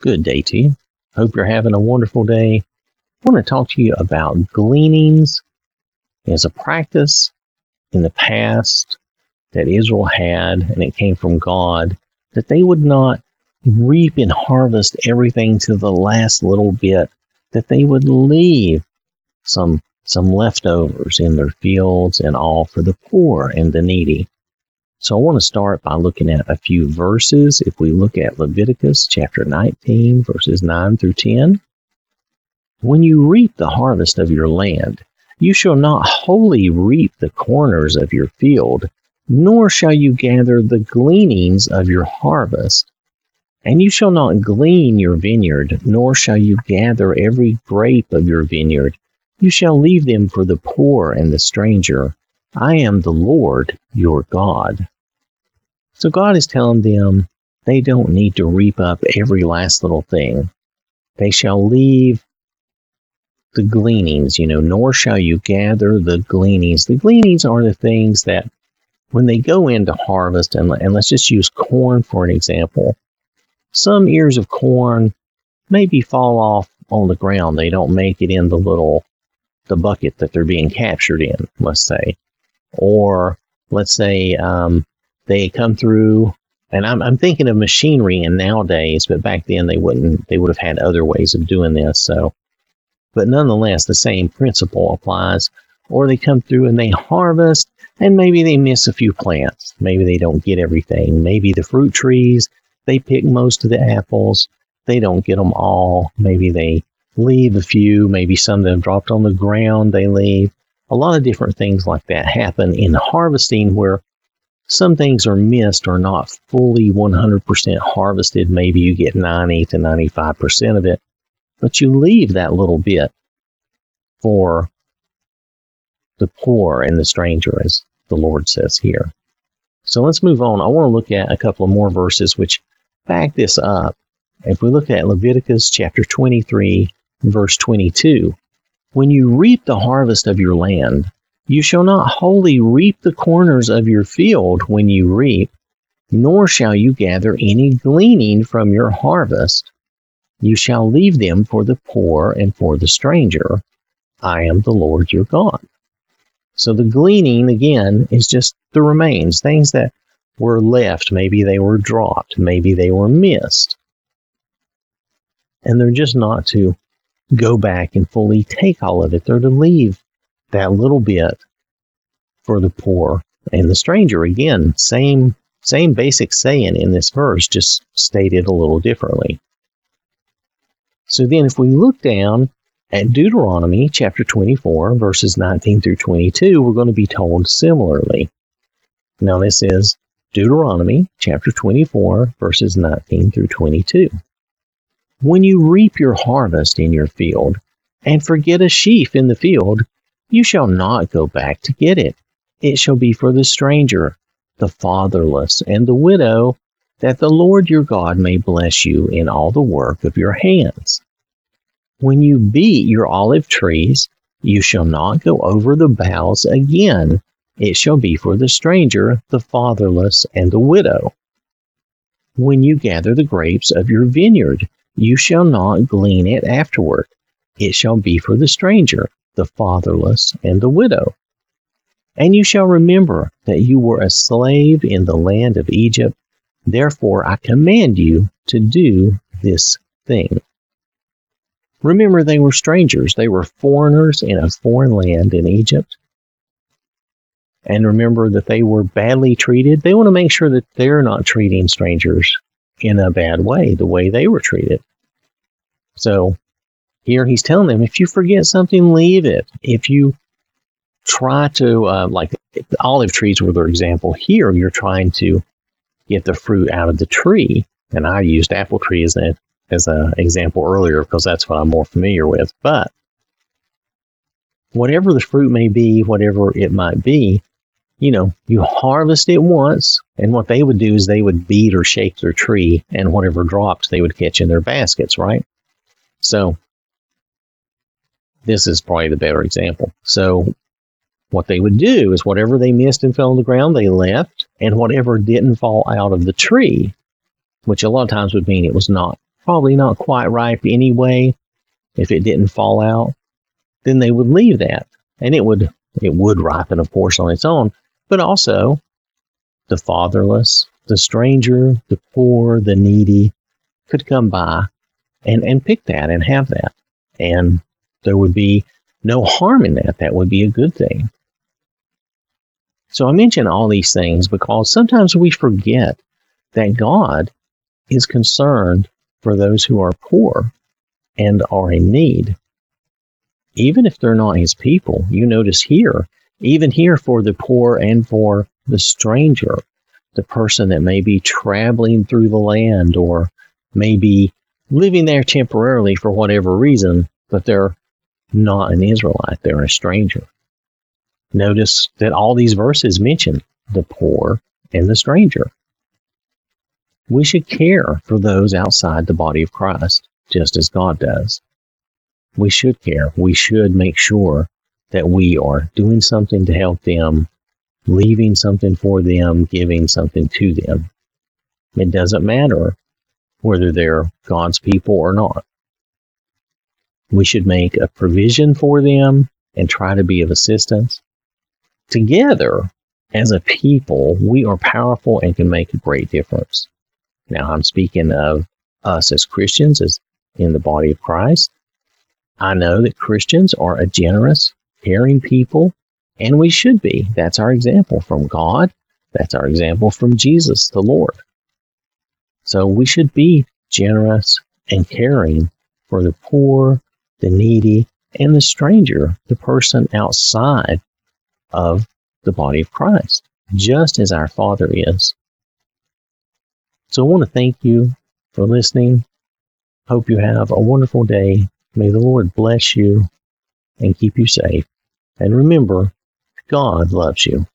Good day to you. Hope you're having a wonderful day. I want to talk to you about gleanings as a practice in the past that Israel had, and it came from God, that they would not reap and harvest everything to the last little bit, that they would leave some some leftovers in their fields and all for the poor and the needy. So I want to start by looking at a few verses. If we look at Leviticus chapter 19, verses 9 through 10, when you reap the harvest of your land, you shall not wholly reap the corners of your field, nor shall you gather the gleanings of your harvest. And you shall not glean your vineyard, nor shall you gather every grape of your vineyard. You shall leave them for the poor and the stranger. I am the Lord your God. So God is telling them they don't need to reap up every last little thing. They shall leave the gleanings, you know, nor shall you gather the gleanings. The gleanings are the things that when they go into harvest, and, and let's just use corn for an example, some ears of corn maybe fall off on the ground. They don't make it in the little the bucket that they're being captured in, let's say. Or let's say um, they come through and I'm, I'm thinking of machinery and nowadays, but back then they wouldn't they would have had other ways of doing this. So but nonetheless, the same principle applies. Or they come through and they harvest, and maybe they miss a few plants. Maybe they don't get everything. Maybe the fruit trees, they pick most of the apples. They don't get them all. Maybe they leave a few. Maybe some that have dropped on the ground, they leave. A lot of different things like that happen in harvesting where some things are missed or not fully 100% harvested. Maybe you get 90 to 95% of it but you leave that little bit for the poor and the stranger, as the Lord says here. So let's move on. I want to look at a couple of more verses which back this up. If we look at Leviticus chapter 23, verse 22, when you reap the harvest of your land, you shall not wholly reap the corners of your field when you reap, nor shall you gather any gleaning from your harvest, you shall leave them for the poor and for the stranger. I am the Lord your God. So the gleaning, again, is just the remains, things that were left. Maybe they were dropped, maybe they were missed. And they're just not to go back and fully take all of it. They're to leave that little bit for the poor and the stranger. Again, same same basic saying in this verse, just stated a little differently. So then, if we look down at Deuteronomy chapter 24, verses 19 through 22, we're going to be told similarly. Now, this is Deuteronomy chapter 24, verses 19 through 22. When you reap your harvest in your field, and forget a sheaf in the field, you shall not go back to get it. It shall be for the stranger, the fatherless, and the widow, that the Lord your God may bless you in all the work of your hands. When you beat your olive trees, you shall not go over the boughs again. It shall be for the stranger, the fatherless, and the widow. When you gather the grapes of your vineyard, you shall not glean it afterward. It shall be for the stranger, the fatherless, and the widow. And you shall remember that you were a slave in the land of Egypt Therefore, I command you to do this thing. Remember, they were strangers. They were foreigners in a foreign land in Egypt. And remember that they were badly treated. They want to make sure that they're not treating strangers in a bad way, the way they were treated. So here he's telling them if you forget something, leave it. If you try to, uh, like olive trees were their example here, you're trying to get the fruit out of the tree. And I used apple tree as an as an example earlier because that's what I'm more familiar with. But whatever the fruit may be, whatever it might be, you know, you harvest it once, and what they would do is they would beat or shake their tree, and whatever dropped, they would catch in their baskets, right? So, this is probably the better example. So, what they would do is whatever they missed and fell on the ground, they left, and whatever didn't fall out of the tree, which a lot of times would mean it was not probably not quite ripe anyway, if it didn't fall out, then they would leave that. And it would it would ripen, of course, on its own, but also the fatherless, the stranger, the poor, the needy could come by and, and pick that and have that. And there would be no harm in that. That would be a good thing. So I mention all these things because sometimes we forget that God is concerned for those who are poor and are in need. Even if they're not his people, you notice here, even here for the poor and for the stranger, the person that may be traveling through the land or maybe living there temporarily for whatever reason, but they're not an Israelite, they're a stranger. Notice that all these verses mention the poor and the stranger. We should care for those outside the body of Christ, just as God does. We should care. We should make sure that we are doing something to help them, leaving something for them, giving something to them. It doesn't matter whether they're God's people or not. We should make a provision for them and try to be of assistance. Together, as a people, we are powerful and can make a great difference. Now, I'm speaking of us as Christians, as in the body of Christ. I know that Christians are a generous, caring people, and we should be. That's our example from God. That's our example from Jesus, the Lord. So we should be generous and caring for the poor, the needy, and the stranger, the person outside of the body of Christ, just as our Father is. So I want to thank you for listening. Hope you have a wonderful day. May the Lord bless you and keep you safe. And remember, God loves you.